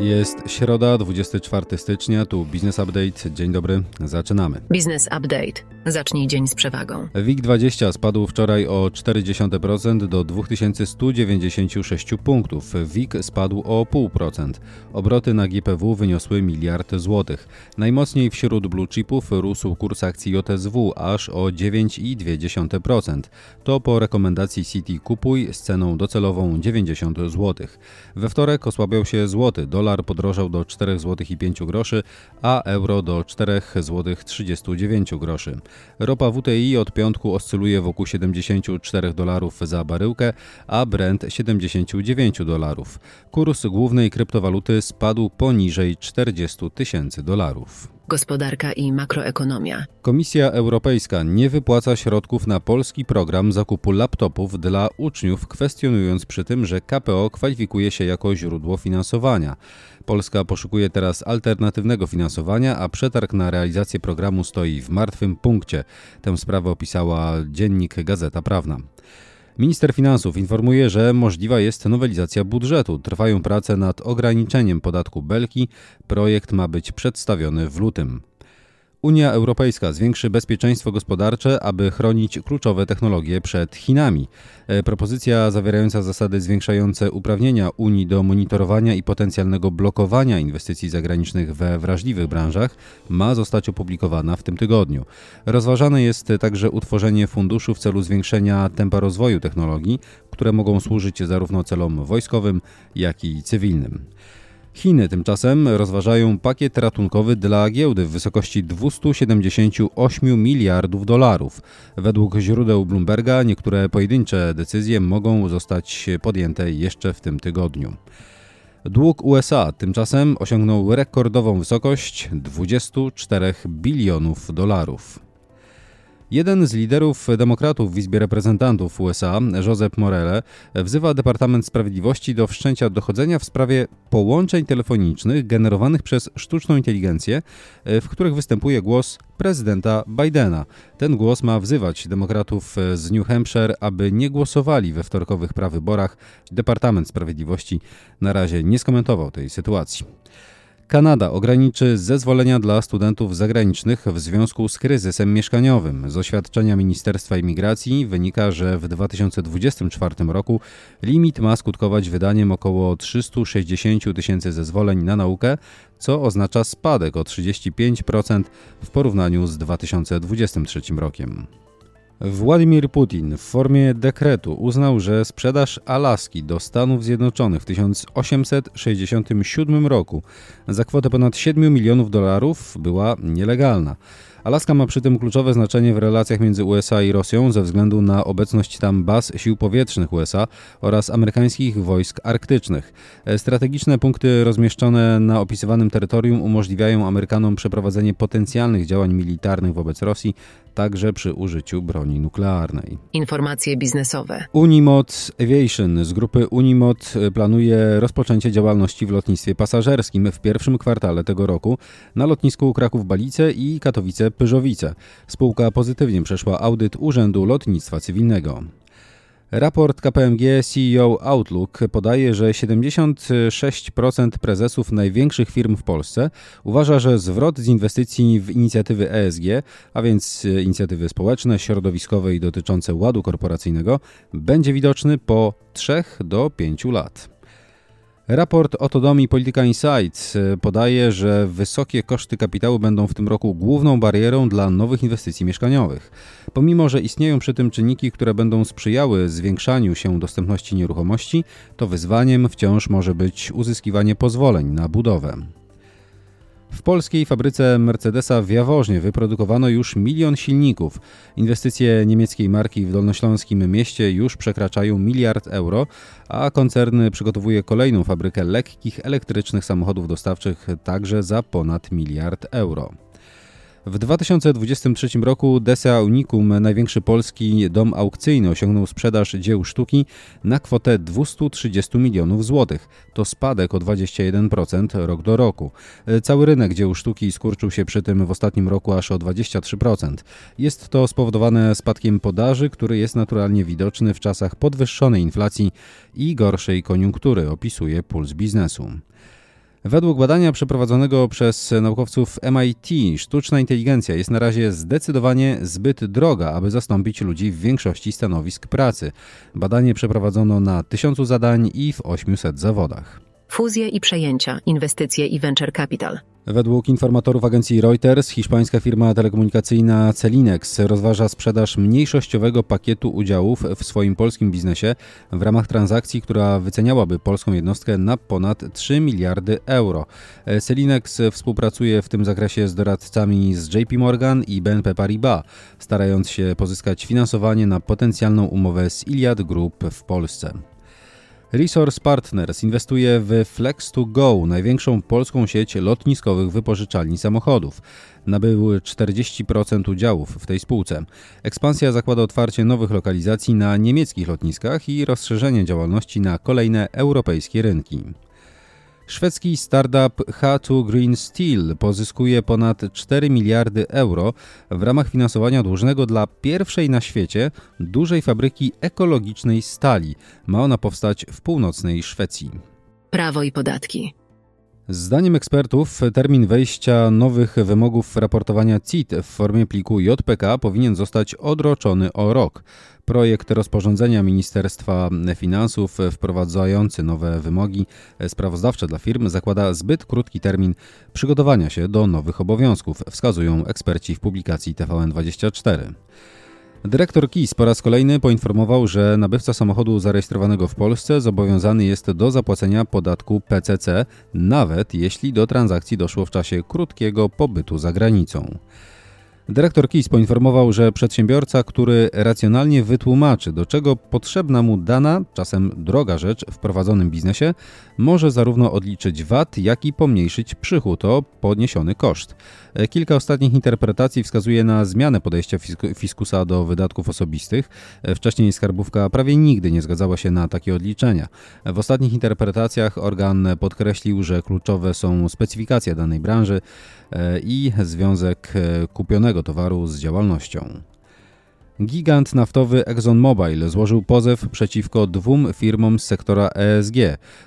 Jest środa, 24 stycznia, tu Business Update. Dzień dobry, zaczynamy. Business Update. Zacznij dzień z przewagą. WIG20 spadł wczoraj o 0,4% do 2196 punktów. WIG spadł o 0,5%. Obroty na GPW wyniosły miliard złotych. Najmocniej wśród blue chipów rósł kurs akcji JSW aż o 9,2%. To po rekomendacji City Kupuj z ceną docelową 90 zł. We wtorek osłabiał się złoty, dolar podrożał do 4 zł i 5 groszy, a euro do 4 zł 39 groszy. Ropa WTI od piątku oscyluje wokół 74 dolarów za baryłkę, a Brent 79 dolarów. Kurs głównej kryptowaluty spadł poniżej 40 tysięcy dolarów. Gospodarka i makroekonomia. Komisja Europejska nie wypłaca środków na polski program zakupu laptopów dla uczniów, kwestionując przy tym, że KPO kwalifikuje się jako źródło finansowania. Polska poszukuje teraz alternatywnego finansowania, a przetarg na realizację programu stoi w martwym punkcie. Tę sprawę opisała dziennik Gazeta Prawna. Minister Finansów informuje, że możliwa jest nowelizacja budżetu. Trwają prace nad ograniczeniem podatku Belki. Projekt ma być przedstawiony w lutym. Unia Europejska zwiększy bezpieczeństwo gospodarcze, aby chronić kluczowe technologie przed Chinami. E, propozycja zawierająca zasady zwiększające uprawnienia Unii do monitorowania i potencjalnego blokowania inwestycji zagranicznych we wrażliwych branżach ma zostać opublikowana w tym tygodniu. Rozważane jest także utworzenie funduszu w celu zwiększenia tempa rozwoju technologii, które mogą służyć zarówno celom wojskowym, jak i cywilnym. Chiny tymczasem rozważają pakiet ratunkowy dla giełdy w wysokości 278 miliardów dolarów. Według źródeł Bloomberga niektóre pojedyncze decyzje mogą zostać podjęte jeszcze w tym tygodniu. Dług USA tymczasem osiągnął rekordową wysokość 24 bilionów dolarów. Jeden z liderów demokratów w Izbie Reprezentantów USA, Josep Morele, wzywa Departament Sprawiedliwości do wszczęcia dochodzenia w sprawie połączeń telefonicznych generowanych przez sztuczną inteligencję, w których występuje głos prezydenta Bidena. Ten głos ma wzywać demokratów z New Hampshire, aby nie głosowali we wtorkowych prawyborach. Departament Sprawiedliwości na razie nie skomentował tej sytuacji. Kanada ograniczy zezwolenia dla studentów zagranicznych w związku z kryzysem mieszkaniowym. Z oświadczenia Ministerstwa Imigracji wynika, że w 2024 roku limit ma skutkować wydaniem około 360 tysięcy zezwoleń na naukę, co oznacza spadek o 35% w porównaniu z 2023 rokiem. Władimir Putin w formie dekretu uznał, że sprzedaż Alaski do Stanów Zjednoczonych w 1867 roku za kwotę ponad 7 milionów dolarów była nielegalna. Alaska ma przy tym kluczowe znaczenie w relacjach między USA i Rosją ze względu na obecność tam baz sił powietrznych USA oraz amerykańskich wojsk arktycznych. Strategiczne punkty rozmieszczone na opisywanym terytorium umożliwiają Amerykanom przeprowadzenie potencjalnych działań militarnych wobec Rosji, także przy użyciu broni nuklearnej. Informacje biznesowe. Unimod Aviation z grupy Unimod planuje rozpoczęcie działalności w lotnictwie pasażerskim w pierwszym kwartale tego roku na lotnisku Kraków-Balice i Katowice-Pyżowice. Spółka pozytywnie przeszła audyt Urzędu Lotnictwa Cywilnego. Raport KPMG CEO Outlook podaje, że 76% prezesów największych firm w Polsce uważa, że zwrot z inwestycji w inicjatywy ESG, a więc inicjatywy społeczne, środowiskowe i dotyczące ładu korporacyjnego, będzie widoczny po 3 do 5 lat. Raport Otodom i Polityka Insights e, podaje, że wysokie koszty kapitału będą w tym roku główną barierą dla nowych inwestycji mieszkaniowych. Pomimo, że istnieją przy tym czynniki, które będą sprzyjały zwiększaniu się dostępności nieruchomości, to wyzwaniem wciąż może być uzyskiwanie pozwoleń na budowę. W polskiej fabryce Mercedesa w Jaworznie wyprodukowano już milion silników. Inwestycje niemieckiej marki w dolnośląskim mieście już przekraczają miliard euro, a koncern przygotowuje kolejną fabrykę lekkich elektrycznych samochodów dostawczych także za ponad miliard euro. W 2023 roku Desa Unicum, największy polski dom aukcyjny, osiągnął sprzedaż dzieł sztuki na kwotę 230 milionów złotych. To spadek o 21% rok do roku. Cały rynek dzieł sztuki skurczył się przy tym w ostatnim roku aż o 23%. Jest to spowodowane spadkiem podaży, który jest naturalnie widoczny w czasach podwyższonej inflacji i gorszej koniunktury, opisuje Puls Biznesu. Według badania przeprowadzonego przez naukowców MIT, sztuczna inteligencja jest na razie zdecydowanie zbyt droga, aby zastąpić ludzi w większości stanowisk pracy. Badanie przeprowadzono na tysiącu zadań i w 800 zawodach. Fuzje i przejęcia, inwestycje i venture capital. Według informatorów agencji Reuters, hiszpańska firma telekomunikacyjna Celinex rozważa sprzedaż mniejszościowego pakietu udziałów w swoim polskim biznesie w ramach transakcji, która wyceniałaby polską jednostkę na ponad 3 miliardy euro. Celinex współpracuje w tym zakresie z doradcami z JP Morgan i BNP Paribas, starając się pozyskać finansowanie na potencjalną umowę z Iliad Group w Polsce. Resource Partners inwestuje w Flex2Go, największą polską sieć lotniskowych wypożyczalni samochodów. Nabył 40% udziałów w tej spółce. Ekspansja zakłada otwarcie nowych lokalizacji na niemieckich lotniskach i rozszerzenie działalności na kolejne europejskie rynki. Szwedzki startup H2 Green Steel pozyskuje ponad 4 miliardy euro w ramach finansowania dłużnego dla pierwszej na świecie dużej fabryki ekologicznej stali. Ma ona powstać w północnej Szwecji. Prawo i podatki. Zdaniem ekspertów termin wejścia nowych wymogów raportowania CIT w formie pliku JPK powinien zostać odroczony o rok. Projekt rozporządzenia Ministerstwa Finansów wprowadzający nowe wymogi sprawozdawcze dla firm zakłada zbyt krótki termin przygotowania się do nowych obowiązków, wskazują eksperci w publikacji TVN24. Dyrektor KIS po raz kolejny poinformował, że nabywca samochodu zarejestrowanego w Polsce zobowiązany jest do zapłacenia podatku PCC, nawet jeśli do transakcji doszło w czasie krótkiego pobytu za granicą. Dyrektor KIS poinformował, że przedsiębiorca, który racjonalnie wytłumaczy, do czego potrzebna mu dana, czasem droga rzecz w prowadzonym biznesie, może zarówno odliczyć VAT, jak i pomniejszyć przychód o podniesiony koszt. Kilka ostatnich interpretacji wskazuje na zmianę podejścia fiskusa do wydatków osobistych. Wcześniej skarbówka prawie nigdy nie zgadzała się na takie odliczenia. W ostatnich interpretacjach organ podkreślił, że kluczowe są specyfikacje danej branży i związek kupionego towaru z działalnością. Gigant naftowy ExxonMobil złożył pozew przeciwko dwóm firmom z sektora ESG.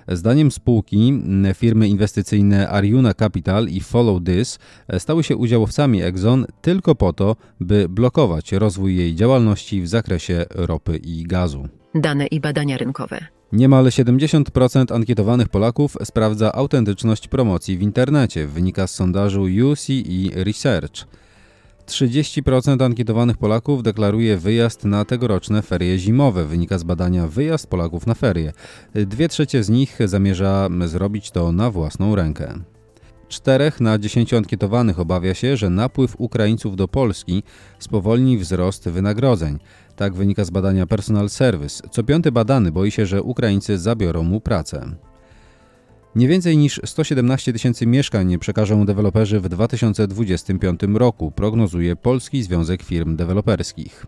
Zdaniem spółki firmy inwestycyjne Ariuna Capital i Follow This stały się udziałowcami Exxon tylko po to, by blokować rozwój jej działalności w zakresie ropy i gazu. Dane i badania rynkowe. Niemal 70% ankietowanych Polaków sprawdza autentyczność promocji w internecie, wynika z sondażu UCE Research. 30% ankietowanych Polaków deklaruje wyjazd na tegoroczne ferie zimowe, wynika z badania Wyjazd Polaków na ferie. Dwie trzecie z nich zamierza zrobić to na własną rękę. 4 na 10 ankietowanych obawia się, że napływ Ukraińców do Polski spowolni wzrost wynagrodzeń. Tak wynika z badania Personal Service. Co piąty badany boi się, że Ukraińcy zabiorą mu pracę. Nie więcej niż 117 tysięcy mieszkań przekażą deweloperzy w 2025 roku, prognozuje Polski Związek Firm Deweloperskich.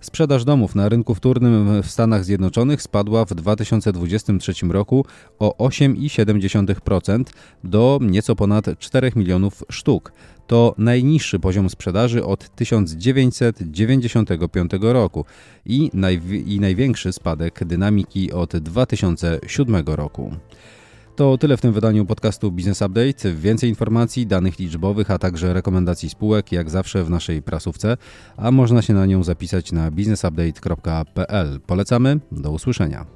Sprzedaż domów na rynku wtórnym w Stanach Zjednoczonych spadła w 2023 roku o 8,7% do nieco ponad 4 milionów sztuk. To najniższy poziom sprzedaży od 1995 roku i, najwi- i największy spadek dynamiki od 2007 roku. To tyle w tym wydaniu podcastu Business Update. Więcej informacji, danych liczbowych, a także rekomendacji spółek, jak zawsze w naszej prasówce, a można się na nią zapisać na businessupdate.pl. Polecamy, do usłyszenia.